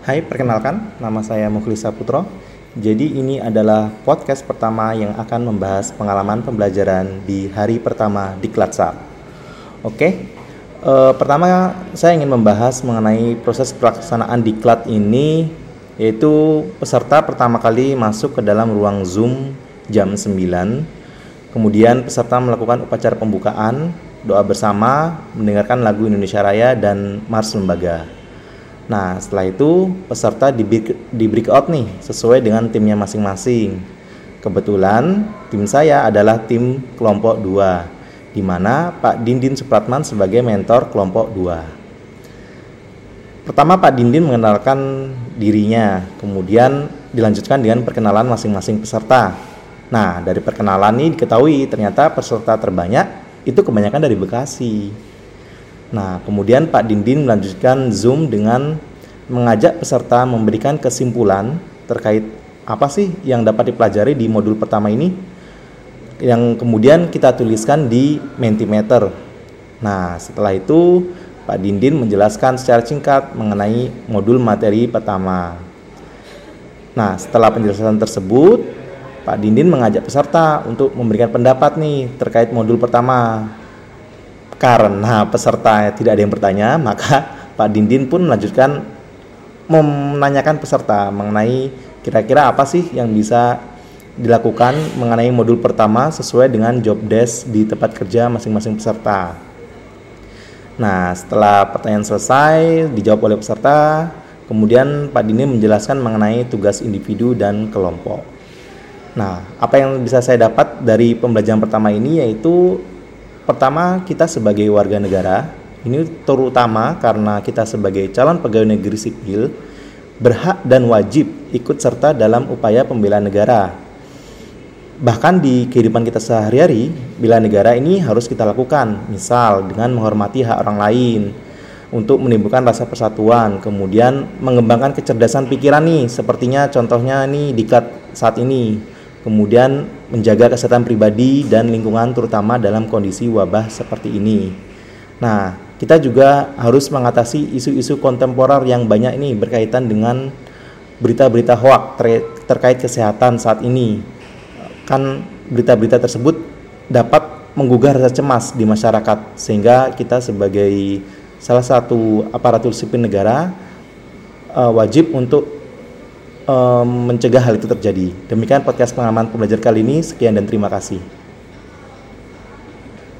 Hai, perkenalkan, nama saya Mukhlisa Putro. Jadi ini adalah podcast pertama yang akan membahas pengalaman pembelajaran di hari pertama di Klatsa. Oke, e, pertama saya ingin membahas mengenai proses pelaksanaan di Klat ini, yaitu peserta pertama kali masuk ke dalam ruang Zoom jam 9. Kemudian peserta melakukan upacara pembukaan, doa bersama, mendengarkan lagu Indonesia Raya dan Mars Lembaga. Nah, setelah itu peserta di, di breakout nih sesuai dengan timnya masing-masing. Kebetulan tim saya adalah tim kelompok 2 di mana Pak Dindin Supratman sebagai mentor kelompok 2. Pertama Pak Dindin mengenalkan dirinya, kemudian dilanjutkan dengan perkenalan masing-masing peserta. Nah, dari perkenalan ini diketahui ternyata peserta terbanyak itu kebanyakan dari Bekasi. Nah, kemudian Pak Dindin melanjutkan Zoom dengan mengajak peserta memberikan kesimpulan terkait apa sih yang dapat dipelajari di modul pertama ini yang kemudian kita tuliskan di Mentimeter. Nah, setelah itu Pak Dindin menjelaskan secara singkat mengenai modul materi pertama. Nah, setelah penjelasan tersebut, Pak Dindin mengajak peserta untuk memberikan pendapat nih terkait modul pertama karena peserta tidak ada yang bertanya, maka Pak Dindin pun melanjutkan menanyakan peserta mengenai kira-kira apa sih yang bisa dilakukan mengenai modul pertama sesuai dengan job desk di tempat kerja masing-masing peserta. Nah, setelah pertanyaan selesai dijawab oleh peserta, kemudian Pak Dindin menjelaskan mengenai tugas individu dan kelompok. Nah, apa yang bisa saya dapat dari pembelajaran pertama ini yaitu Pertama, kita sebagai warga negara, ini terutama karena kita sebagai calon pegawai negeri sipil, berhak dan wajib ikut serta dalam upaya pembelaan negara. Bahkan di kehidupan kita sehari-hari, bela negara ini harus kita lakukan, misal dengan menghormati hak orang lain, untuk menimbulkan rasa persatuan, kemudian mengembangkan kecerdasan pikiran nih, sepertinya contohnya nih dikat saat ini kemudian menjaga kesehatan pribadi dan lingkungan terutama dalam kondisi wabah seperti ini. Nah, kita juga harus mengatasi isu-isu kontemporer yang banyak ini berkaitan dengan berita-berita hoak ter terkait kesehatan saat ini. Kan berita-berita tersebut dapat menggugah rasa cemas di masyarakat sehingga kita sebagai salah satu aparatur sipil negara uh, wajib untuk um, mencegah hal itu terjadi. Demikian podcast pengalaman pembelajar kali ini. Sekian dan terima kasih.